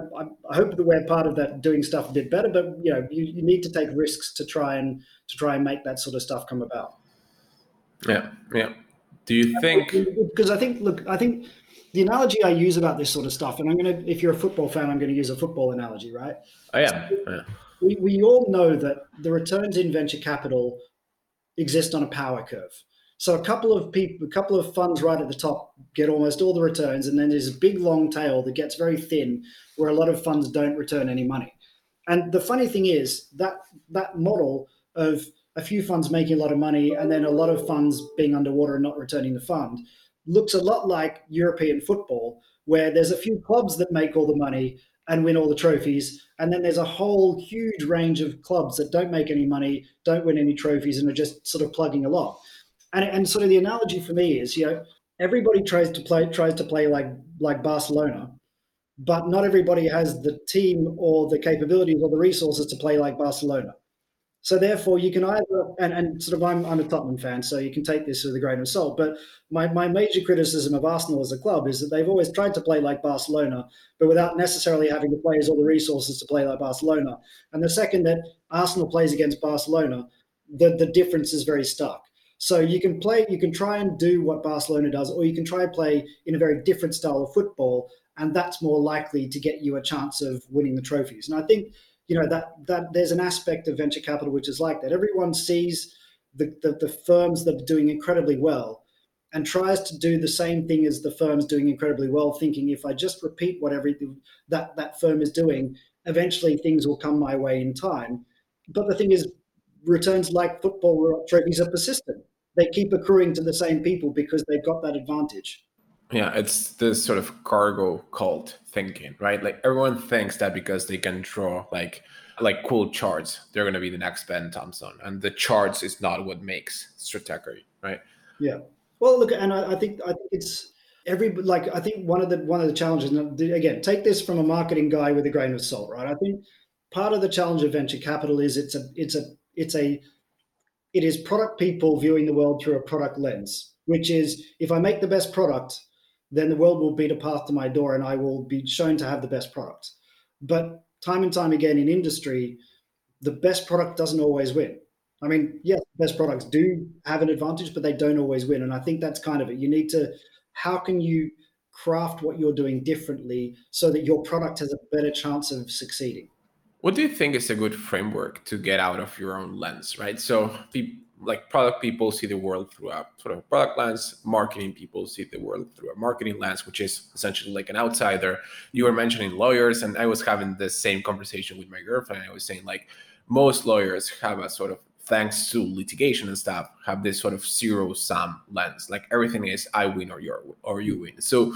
I hope that we're part of that doing stuff a bit better. But you know, you, you need to take risks to try and to try and make that sort of stuff come about. Yeah, yeah. Do you think? Because I think, look, I think the analogy I use about this sort of stuff, and I'm going to, if you're a football fan, I'm going to use a football analogy, right? Oh. So yeah. We, we all know that the returns in venture capital exist on a power curve. So a couple of people, a couple of funds right at the top get almost all the returns, and then there's a big long tail that gets very thin, where a lot of funds don't return any money. And the funny thing is that that model of a few funds making a lot of money and then a lot of funds being underwater and not returning the fund looks a lot like European football, where there's a few clubs that make all the money and win all the trophies. And then there's a whole huge range of clubs that don't make any money, don't win any trophies, and are just sort of plugging along. And, and sort of the analogy for me is, you know, everybody tries to play tries to play like like Barcelona, but not everybody has the team or the capabilities or the resources to play like Barcelona. So therefore, you can either and, and sort of I'm, I'm a Tottenham fan, so you can take this with a grain of salt. But my, my major criticism of Arsenal as a club is that they've always tried to play like Barcelona, but without necessarily having the players or the resources to play like Barcelona. And the second that Arsenal plays against Barcelona, the, the difference is very stark. So you can play, you can try and do what Barcelona does, or you can try and play in a very different style of football, and that's more likely to get you a chance of winning the trophies. And I think you know that that there's an aspect of venture capital which is like that. Everyone sees the, the, the firms that are doing incredibly well and tries to do the same thing as the firms doing incredibly well, thinking if I just repeat what every that that firm is doing, eventually things will come my way in time. But the thing is, returns like football trophies are persistent. They keep accruing to the same people because they've got that advantage. Yeah, it's this sort of cargo cult thinking, right? Like everyone thinks that because they can draw like like cool charts, they're going to be the next Ben Thompson, and the charts is not what makes strategy, right? Yeah. Well, look, and I, I think I think it's every like I think one of the one of the challenges. Again, take this from a marketing guy with a grain of salt, right? I think part of the challenge of venture capital is it's a it's a it's a it is product people viewing the world through a product lens, which is if I make the best product, then the world will beat a path to my door and I will be shown to have the best product. But time and time again in industry, the best product doesn't always win. I mean, yes, best products do have an advantage, but they don't always win. And I think that's kind of it. You need to, how can you craft what you're doing differently so that your product has a better chance of succeeding? What do you think is a good framework to get out of your own lens, right? So, like product people see the world through a sort of product lens marketing people see the world through a marketing lens which is essentially like an outsider. You were mentioning lawyers and i was having the same conversation with my girlfriend. I was saying like most lawyers have a sort of thanks to litigation and stuff have this sort of zero sum lens. Like everything is i win or you or you win. So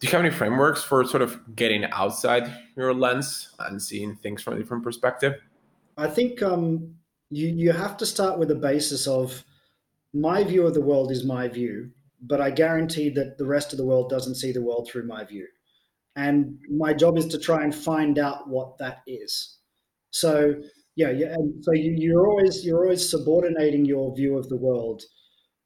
do you have any frameworks for sort of getting outside your lens and seeing things from a different perspective? I think um you you have to start with a basis of my view of the world is my view, but I guarantee that the rest of the world doesn't see the world through my view. And my job is to try and find out what that is. So yeah, yeah. So you, you're always you're always subordinating your view of the world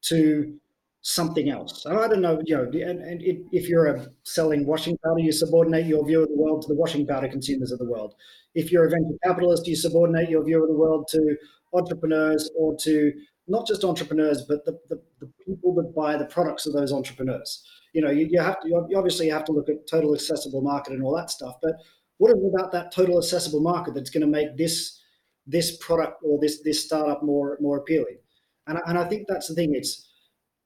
to something else. And I don't know, you know, and, and it, if you're a selling washing powder, you subordinate your view of the world to the washing powder consumers of the world. If you're a venture capitalist, you subordinate your view of the world to entrepreneurs or to not just entrepreneurs, but the, the, the people that buy the products of those entrepreneurs. You know, you, you have to, you obviously have to look at total accessible market and all that stuff, but what is about that total accessible market that's going to make this this product or this this startup more more appealing? And, and I think that's the thing. It's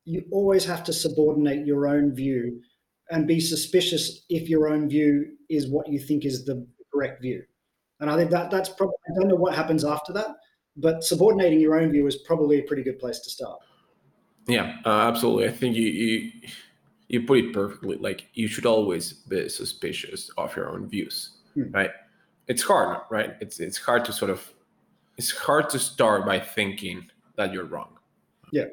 you always have to subordinate your own view and be suspicious if your own view is what you think is the correct view. And I think that that's probably, I don't know what happens after that, but subordinating your own view is probably a pretty good place to start. Yeah, uh, absolutely. I think you, you you put it perfectly. Like you should always be suspicious of your own views, hmm. right? It's hard, right? It's it's hard to sort of it's hard to start by thinking that you're wrong. Yeah.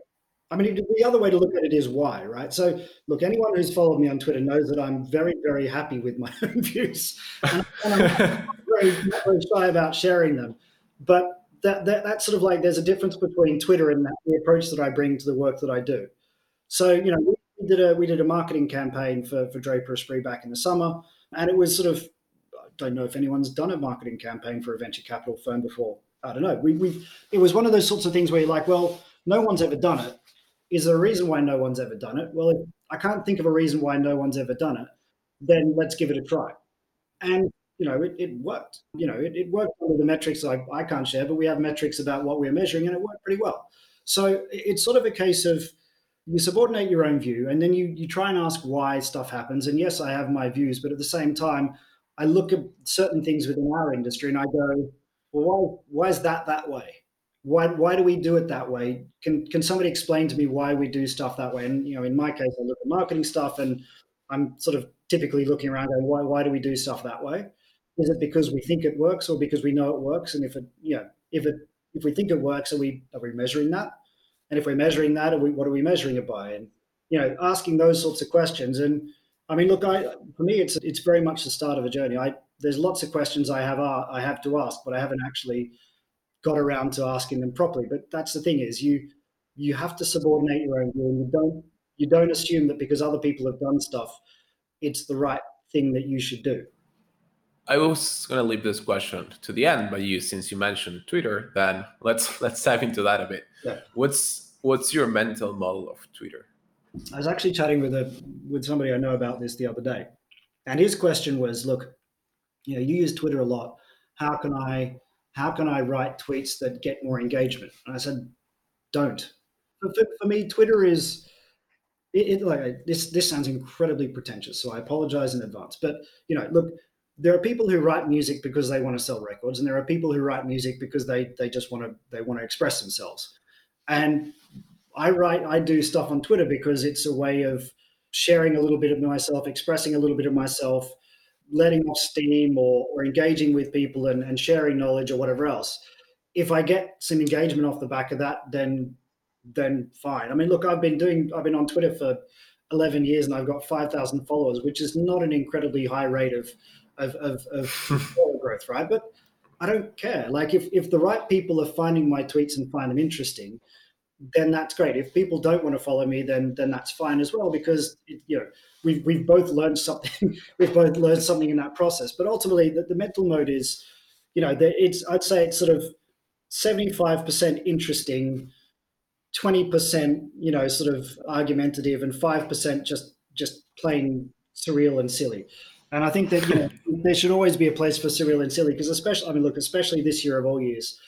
I mean, the other way to look at it is why, right? So, look, anyone who's followed me on Twitter knows that I'm very, very happy with my own views. And, I'm very, very shy about sharing them. But that, that, that's sort of like there's a difference between Twitter and that, the approach that I bring to the work that I do. So, you know, we did a, we did a marketing campaign for, for Draper Esprit back in the summer. And it was sort of, I don't know if anyone's done a marketing campaign for a venture capital firm before. I don't know. We, we, it was one of those sorts of things where you're like, well, no one's ever done it is there a reason why no one's ever done it? Well, if I can't think of a reason why no one's ever done it, then let's give it a try. And you know, it, it worked. You know, it, it worked under the metrics I, I can't share, but we have metrics about what we're measuring, and it worked pretty well. So it's sort of a case of you subordinate your own view, and then you you try and ask why stuff happens. And yes, I have my views, but at the same time, I look at certain things within our industry, and I go, well, why why is that that way? Why why do we do it that way? Can can somebody explain to me why we do stuff that way? And you know, in my case, I look at marketing stuff, and I'm sort of typically looking around going, why why do we do stuff that way? Is it because we think it works, or because we know it works? And if it, you know, if it if we think it works, are we are we measuring that? And if we're measuring that, are we what are we measuring it by? And you know, asking those sorts of questions. And I mean, look, I for me, it's it's very much the start of a journey. I there's lots of questions I have uh, I have to ask, but I haven't actually got around to asking them properly. But that's the thing is you you have to subordinate your own view and you don't you don't assume that because other people have done stuff, it's the right thing that you should do. I was going to leave this question to the end, but you, since you mentioned Twitter, then let's let's dive into that a bit. Yeah. What's what's your mental model of Twitter? I was actually chatting with a with somebody I know about this the other day, and his question was, "Look, you know, you use Twitter a lot. How can I how can I write tweets that get more engagement? And I said, don't. For, for me, Twitter is it, it, like this. This sounds incredibly pretentious, so I apologize in advance. But you know, look, there are people who write music because they want to sell records, and there are people who write music because they they just want to they want to express themselves. And I write I do stuff on Twitter because it's a way of sharing a little bit of myself, expressing a little bit of myself, letting off steam or, or engaging with people and, and sharing knowledge or whatever else. If I get some engagement off the back of that, then then fine. I mean, look, I've been doing I've been on Twitter for 11 years and I've got 5,000 followers, which is not an incredibly high rate of of, of, of follower growth, right? But I don't care. Like if, if the right people are finding my tweets and find them interesting, then that's great. If people don't want to follow me, then then that's fine as well because it, you know we've we've both learned something. we've both learned something in that process. But ultimately, the, the mental mode is, you know, it's I'd say it's sort of seventy five percent interesting, twenty percent you know sort of argumentative, and five percent just just plain surreal and silly. And I think that you know there should always be a place for surreal and silly because especially I mean look especially this year of all years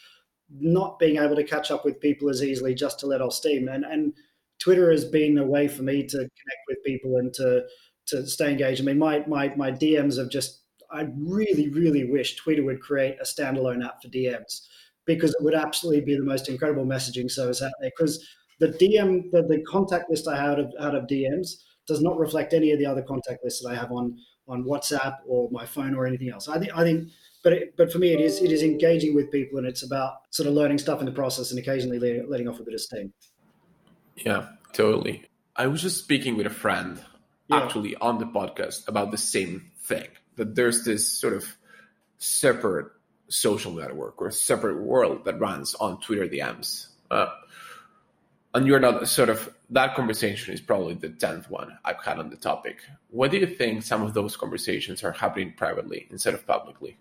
not being able to catch up with people as easily just to let off steam. And and Twitter has been a way for me to connect with people and to to stay engaged. I mean, my my my DMs have just I really really wish Twitter would create a standalone app for DMs because it would absolutely be the most incredible messaging service out there. Because the DM the, the contact list I have out of out of DMs does not reflect any of the other contact lists that I have on on WhatsApp or my phone or anything else. I think I think but it, but for me, it is it is engaging with people, and it's about sort of learning stuff in the process, and occasionally letting, letting off a bit of steam. Yeah, totally. I was just speaking with a friend yeah. actually on the podcast about the same thing. That there's this sort of separate social network or separate world that runs on Twitter DMs. Uh, and you're not sort of that conversation is probably the 10th one I've had on the topic. What do you think some of those conversations are happening privately instead of publicly?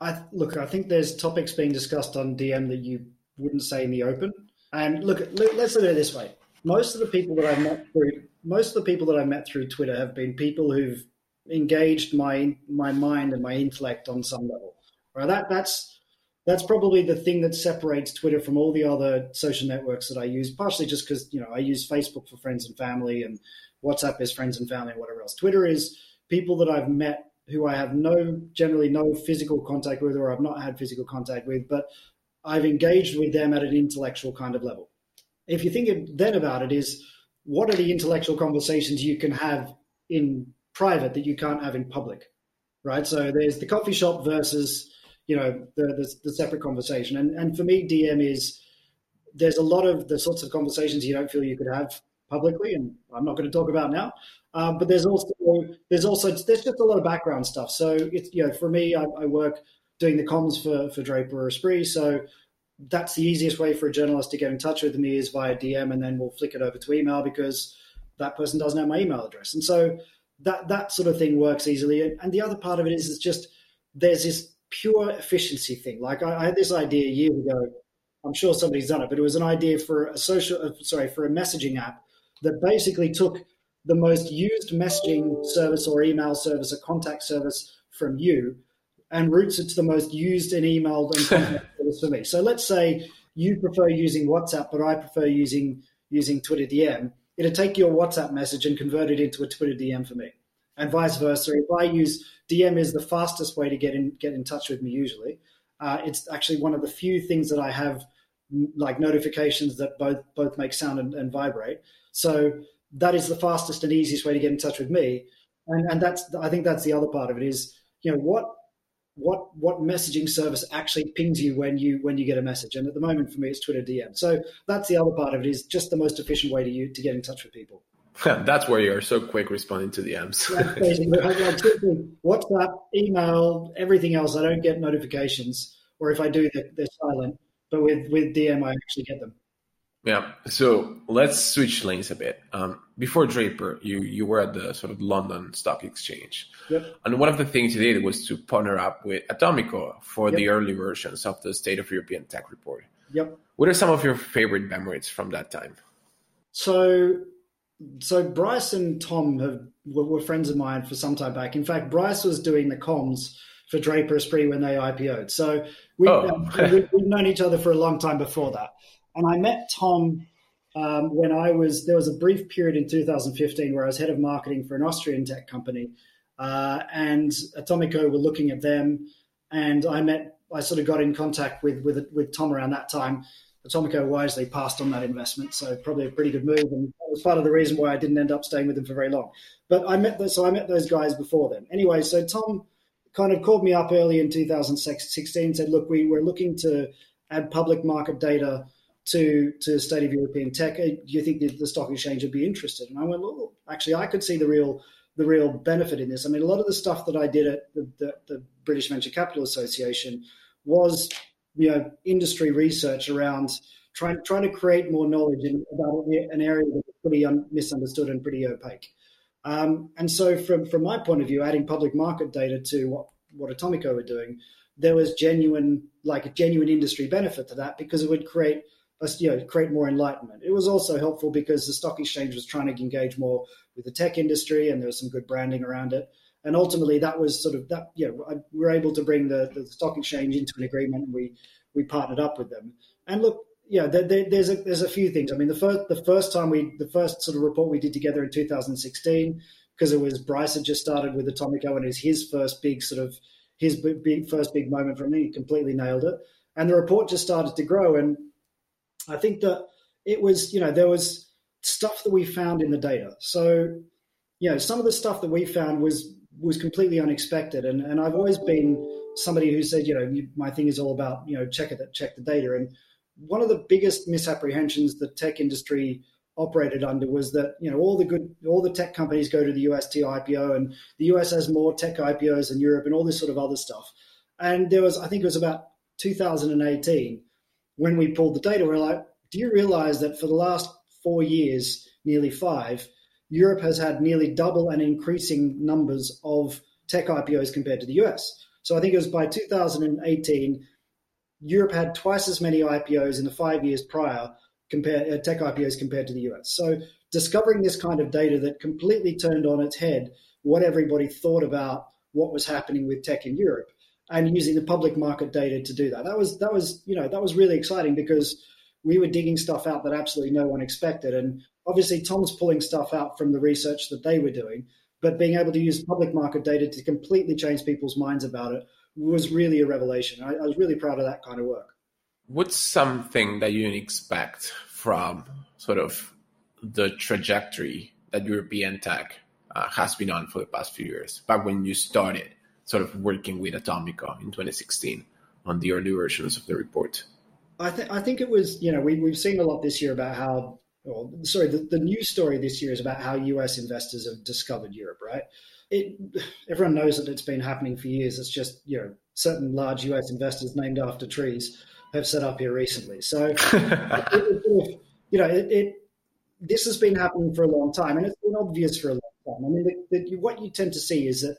I look. I think there's topics being discussed on DM that you wouldn't say in the open. And look, let's look at it this way: most of the people that I've met through most of the people that I've met through Twitter have been people who've engaged my my mind and my intellect on some level. Right? That that's that's probably the thing that separates Twitter from all the other social networks that I use. Partially just because you know I use Facebook for friends and family, and WhatsApp is friends and family, and whatever else. Twitter is people that I've met who I have no generally no physical contact with, or I've not had physical contact with, but I've engaged with them at an intellectual kind of level. If you think then about it, is what are the intellectual conversations you can have in private that you can't have in public, right? So there's the coffee shop versus you know the, the, the separate conversation, and and for me, DM is there's a lot of the sorts of conversations you don't feel you could have publicly, and I'm not going to talk about now. Um, but there's also there's also there's just a lot of background stuff. So it's you know for me, I, I work doing the comms for for Draper or Esprit, so that's the easiest way for a journalist to get in touch with me is via DM, and then we'll flick it over to email because that person doesn't have my email address, and so that that sort of thing works easily. And, and the other part of it is it's just there's this pure efficiency thing. Like I, I had this idea years ago. I'm sure somebody's done it, but it was an idea for a social, uh, sorry, for a messaging app that basically took the most used messaging service or email service or contact service from you and routes it to the most used and emailed and contact service for me. So let's say you prefer using WhatsApp, but I prefer using using Twitter DM. It'll take your WhatsApp message and convert it into a Twitter DM for me, and vice versa. If I use DM is the fastest way to get in get in touch with me usually. Uh, it's actually one of the few things that I have like notifications that both both make sound and, and vibrate. So that is the fastest and easiest way to get in touch with me. And, and that's I think that's the other part of it is you know what what what messaging service actually pings you when you when you get a message. And at the moment for me it's Twitter DM. So that's the other part of it is just the most efficient way to you to get in touch with people. that's where you're so quick responding to DMs. WhatsApp, email, everything else. I don't get notifications, or if I do, they're, they're silent. But with with DM, I actually get them. Yeah. So let's switch lanes a bit. Um, before Draper, you you were at the sort of London Stock Exchange, yep. and one of the things you did was to partner up with Atomico for yep. the early versions of the State of European Tech Report. Yep. What are some of your favorite memories from that time? So, so Bryce and Tom have were, were friends of mine for some time back. In fact, Bryce was doing the comms for Draper Esprit when they IPO'd. So we've, oh. we've, we've known each other for a long time before that. And I met Tom um, when I was, there was a brief period in 2015 where I was head of marketing for an Austrian tech company. uh, and Atomico were looking at them, and I met. I sort of got in contact with with with Tom around that time. Atomico wisely passed on that investment, so probably a pretty good move, and that was part of the reason why I didn't end up staying with them for very long. But I met those, so I met those guys before then. Anyway, so Tom kind of called me up early in 2016, said, "Look, we we're looking to add public market data to to State of European Tech. Do you think the stock exchange would be interested?" And I went, "Well, actually, I could see the real." the real benefit in this. I mean, a lot of the stuff that I did at the, the, the British Venture Capital Association was, you know, industry research around trying trying to create more knowledge in, about an area that's pretty un, misunderstood and pretty opaque. Um, and so, from from my point of view, adding public market data to what what Atomico were doing, there was genuine like a genuine industry benefit to that because it would create you know create more enlightenment. It was also helpful because the stock exchange was trying to engage more with the tech industry, and there was some good branding around it. And ultimately, that was sort of that. You know, we were able to bring the, the stock exchange into an agreement, and we we partnered up with them. And look, yeah, there, there, there's a there's a few things. I mean, the first the first time we the first sort of report we did together in 2016 because it was Bryce had just started with Atomico and it was his first big sort of his big first big moment for me. He completely nailed it, and the report just started to grow. And I think that it was, you know, there was stuff that we found in the data. So, you know, some of the stuff that we found was was completely unexpected. And and I've always been somebody who said, you know, you, my thing is all about, you know, check it, check the data. And one of the biggest misapprehensions the tech industry operated under was that you know all the good all the tech companies go to the US to IPO and the US has more tech IPOs than Europe and all this sort of other stuff. And there was I think it was about 2018 when we pulled the data, we're like, do you realize that for the last four years, nearly five, Europe has had nearly double and increasing numbers of tech IPOs compared to the US? So I think it was by 2018, Europe had twice as many IPOs in the five years prior, compare, uh, tech IPOs compared to the US. So discovering this kind of data that completely turned on its head what everybody thought about what was happening with tech in Europe and using the public market data to do that. That was that was you know that was really exciting because we were digging stuff out that absolutely no one expected, and obviously Tom's pulling stuff out from the research that they were doing, but being able to use public market data to completely change people's minds about it was really a revelation. I, I was really proud of that kind of work. What's something that you didn't expect from sort of the trajectory that European tech uh, has been on for the past few years, back when you started? Sort of working with Atomico in 2016 on the early versions of the report? I think I think it was you know we we've seen a lot this year about how well, sorry the, the news story this year is about how U.S. investors have discovered Europe, right? It, everyone knows that it's been happening for years. It's just you know certain large U.S. investors named after trees have set up here recently. So it, you know it, it, this has been happening for a long time, and it's been obvious for a long time. I mean, the, the, what you tend to see is that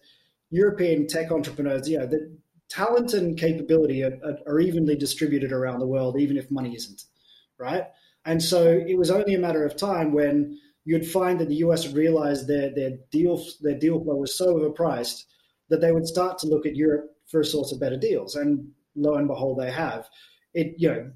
European tech entrepreneurs, you know, the talent and capability are, are, evenly distributed around the world, even if money isn't, right? And so it was only a matter of time when you'd find that the US would realize their their deal their deal flow was so overpriced that they would start to look at Europe for a source of better deals. And lo and behold, they have. It you know,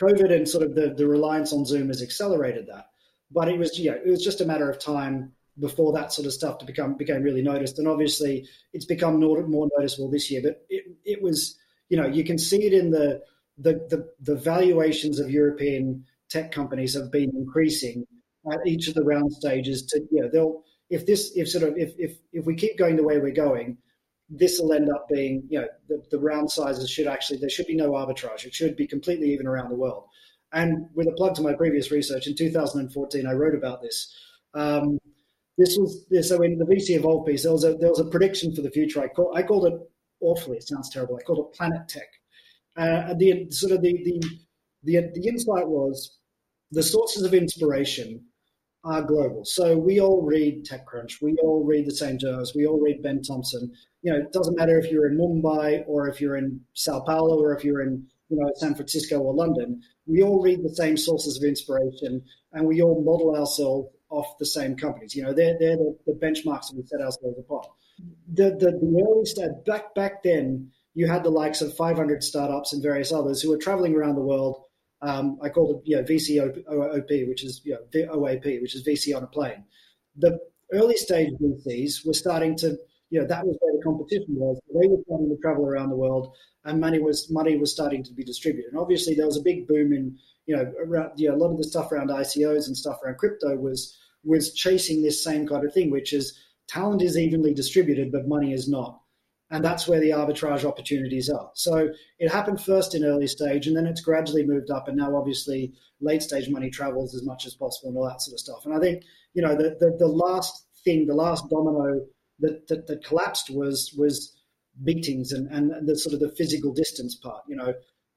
COVID and sort of the, the reliance on Zoom has accelerated that. But it was you know, it was just a matter of time before that sort of stuff to become became really noticed. And obviously, it's become more, noticeable this year. But it, it was, you know, you can see it in the, the the the valuations of European tech companies have been increasing at each of the round stages. To you know, they'll if this if sort of if if if we keep going the way we're going. This will end up being, you know, the, the round sizes should actually, there should be no arbitrage. It should be completely even around the world. And with a plug to my previous research, in 2014, I wrote about this. Um, this was so in the VC Evolve piece, there was a there was a prediction for the future. I call I called it awfully. It sounds terrible. I called it Planet Tech. Uh, the sort of the, the the the insight was the sources of inspiration are global. So we all read TechCrunch, we all read the same journals, we all read Ben Thompson. You know, it doesn't matter if you're in Mumbai or if you're in Sao Paulo or if you're in you know San Francisco or London. We all read the same sources of inspiration, and we all model ourselves off the same companies. You know, they're, they're the, the benchmarks that we set ourselves apart. The, the, the early stage, back, back then, you had the likes of 500 startups and various others who were traveling around the world. Um, I called it, you know, VCOP, which is, you know, OAP, which is VC on a plane. The early stage VCs were starting to you know that was where the competition was. They were starting to travel around the world, and money was money was starting to be distributed. And obviously, there was a big boom in you know around you know, a lot of the stuff around ICOs and stuff around crypto was was chasing this same kind of thing, which is talent is evenly distributed, but money is not. And that's where the arbitrage opportunities are. So it happened first in early stage, and then it's gradually moved up. And now, obviously, late stage money travels as much as possible and all that sort of stuff. And I think, you know, the, the, the last thing, the last domino that, that, that collapsed was was meetings and, and the sort of the physical distance part. You know,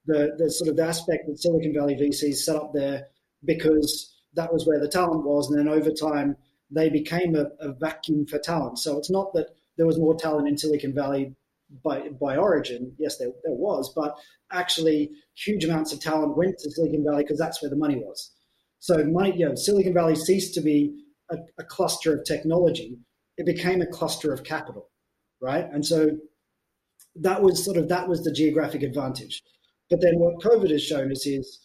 the, the sort of the aspect that Silicon Valley VCs set up there because that was where the talent was. And then over time, they became a, a vacuum for talent. So it's not that there was more talent in Silicon Valley by by origin. Yes, there, there was, but actually, huge amounts of talent went to Silicon Valley because that's where the money was. So, money, you know, Silicon Valley ceased to be a, a cluster of technology; it became a cluster of capital, right? And so, that was sort of that was the geographic advantage. But then, what COVID has shown us is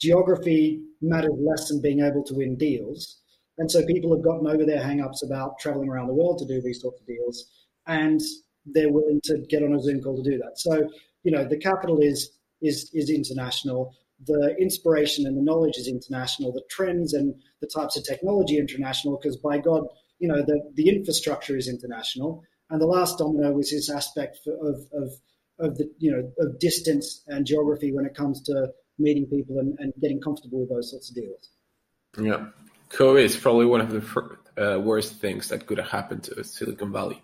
geography matters less than being able to win deals and so people have gotten over their hang-ups about traveling around the world to do these sorts of deals, and they're willing to get on a Zoom call to do that. So, you know, the capital is is is international. The inspiration and the knowledge is international. The trends and the types of technology international. Because by God, you know, the the infrastructure is international. And the last domino was this aspect of of of the you know of distance and geography when it comes to meeting people and, and getting comfortable with those sorts of deals. Yeah. COVID is probably one of the uh, worst things that could have happened to Silicon Valley,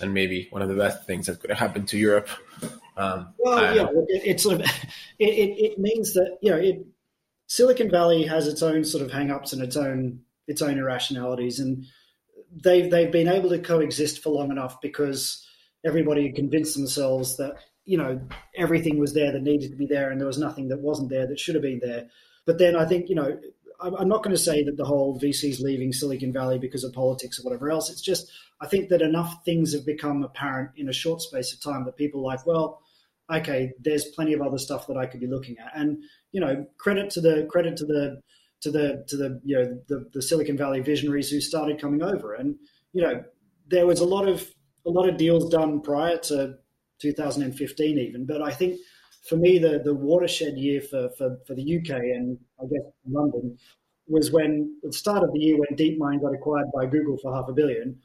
and maybe one of the best things that could have happened to Europe. Um, well, yeah, it, it, sort of it, it, it, means that you know it, Silicon Valley has its own sort of hang-ups and its own its own irrationalities, and they've they've been able to coexist for long enough because everybody had convinced themselves that you know everything was there that needed to be there, and there was nothing that wasn't there that should have been there. But then I think you know I'm not going to say that the whole VC's leaving Silicon Valley because of politics or whatever else. It's just I think that enough things have become apparent in a short space of time that people are like, well, okay, there's plenty of other stuff that I could be looking at. And you know, credit to the credit to the to the to the you know the, the Silicon Valley visionaries who started coming over. And you know, there was a lot of a lot of deals done prior to 2015 even, but I think for me, the, the watershed year for, for, for the UK and I guess London was when the start of the year when DeepMind got acquired by Google for half a billion,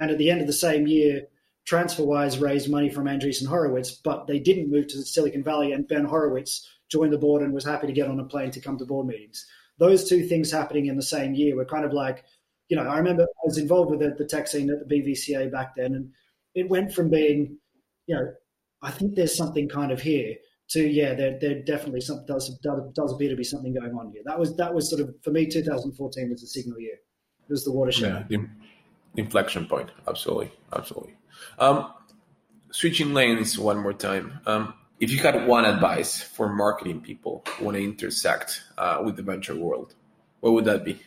and at the end of the same year, TransferWise raised money from Andreessen Horowitz, but they didn't move to Silicon Valley, and Ben Horowitz joined the board and was happy to get on a plane to come to board meetings. Those two things happening in the same year were kind of like, you know, I remember I was involved with the, the tech scene at the BVCA back then, and it went from being, you know, I think there's something kind of here to yeah, there, there definitely some, does, does does appear to be something going on here. That was that was sort of for me. 2014 was the signal year. It was the watershed. Yeah, the inflection point. Absolutely, absolutely. Um, switching lanes one more time. Um, if you had one advice for marketing people who want to intersect uh, with the venture world, what would that be?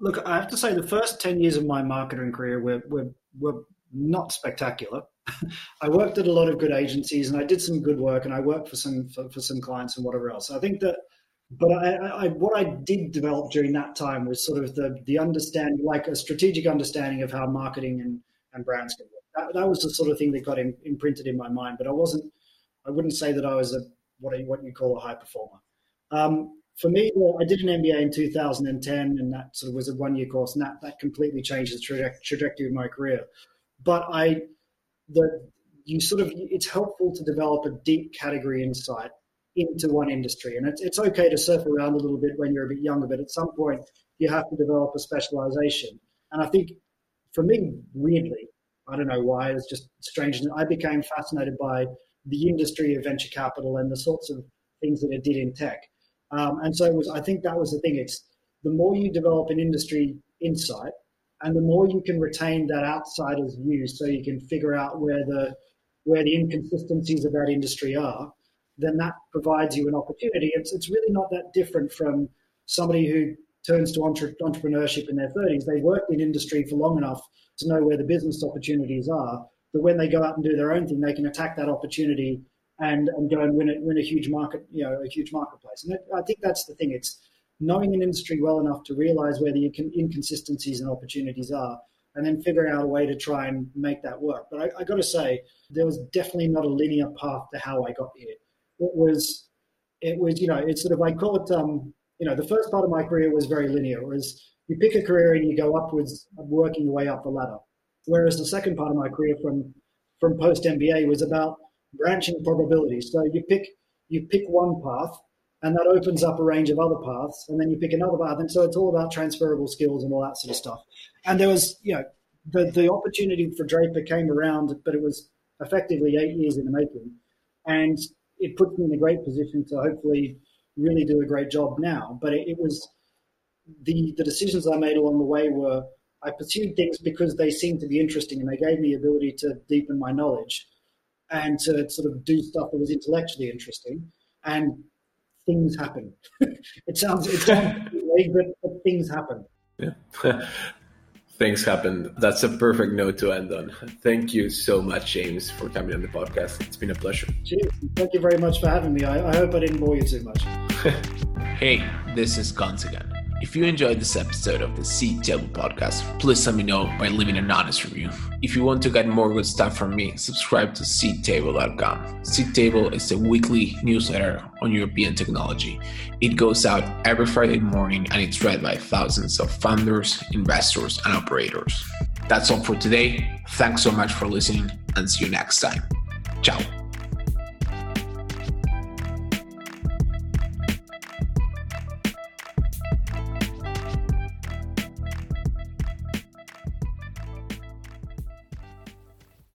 Look, I have to say the first 10 years of my marketing career were, were, were not spectacular. I worked at a lot of good agencies and I did some good work and I worked for some for, for some clients and whatever else. I think that, but I, I, what I did develop during that time was sort of the the understanding, like a strategic understanding of how marketing and, and brands can work. That, that was the sort of thing that got in, imprinted in my mind. But I wasn't, I wouldn't say that I was a what what you call a high performer. Um, for me, well, I did an MBA in 2010, and that sort of was a one year course, and that, that completely changed the traje- trajectory of my career. But I that you sort of it's helpful to develop a deep category insight into one industry. And it's, it's okay to surf around a little bit when you're a bit younger, but at some point you have to develop a specialization. And I think for me, weirdly, I don't know why, it's just strange. I became fascinated by the industry of venture capital and the sorts of things that it did in tech. Um, and so was, I think that was the thing. It's the more you develop an industry insight, and the more you can retain that outsider's view so you can figure out where the where the inconsistencies of that industry are then that provides you an opportunity it's, it's really not that different from somebody who turns to entre- entrepreneurship in their 30s they worked in industry for long enough to know where the business opportunities are but when they go out and do their own thing they can attack that opportunity and, and go and win it win a huge market you know a huge marketplace and i think that's the thing it's knowing an industry well enough to realize where the inconsistencies and opportunities are, and then figuring out a way to try and make that work. But I, I got to say, there was definitely not a linear path to how I got here. It was, it was, you know, it's sort of I call it, um, you know, the first part of my career was very linear. It was you pick a career and you go upwards, working your way up the ladder. Whereas the second part of my career from from post MBA was about branching probabilities. So you pick you pick one path and that opens up a range of other paths and then you pick another path and so it's all about transferable skills and all that sort of stuff. And there was you know the, the opportunity for draper came around but it was effectively eight years in the making and it puts me in a great position to hopefully really do a great job now. But it, it was the the decisions i made along the way were i pursued things because they seemed to be interesting and they gave me the ability to deepen my knowledge and to sort of do stuff that was intellectually interesting and things happen. it sounds it sounds vague, but, but things happen. Yeah. things happen. That's a perfect note to end on. Thank you so much, James, for coming on the podcast. It's been a pleasure. Cheers. Thank you very much for having me. I, I hope I didn't bore you too much. hey, this is Gonz again. If you enjoyed this episode of the Seedtable podcast, please let me know by leaving an honest review. If you want to get more good stuff from me, subscribe to seedtable.com. Seedtable is a weekly newsletter on European technology. It goes out every Friday morning and it's read by thousands of founders, investors, and operators. That's all for today. Thanks so much for listening and see you next time. Ciao.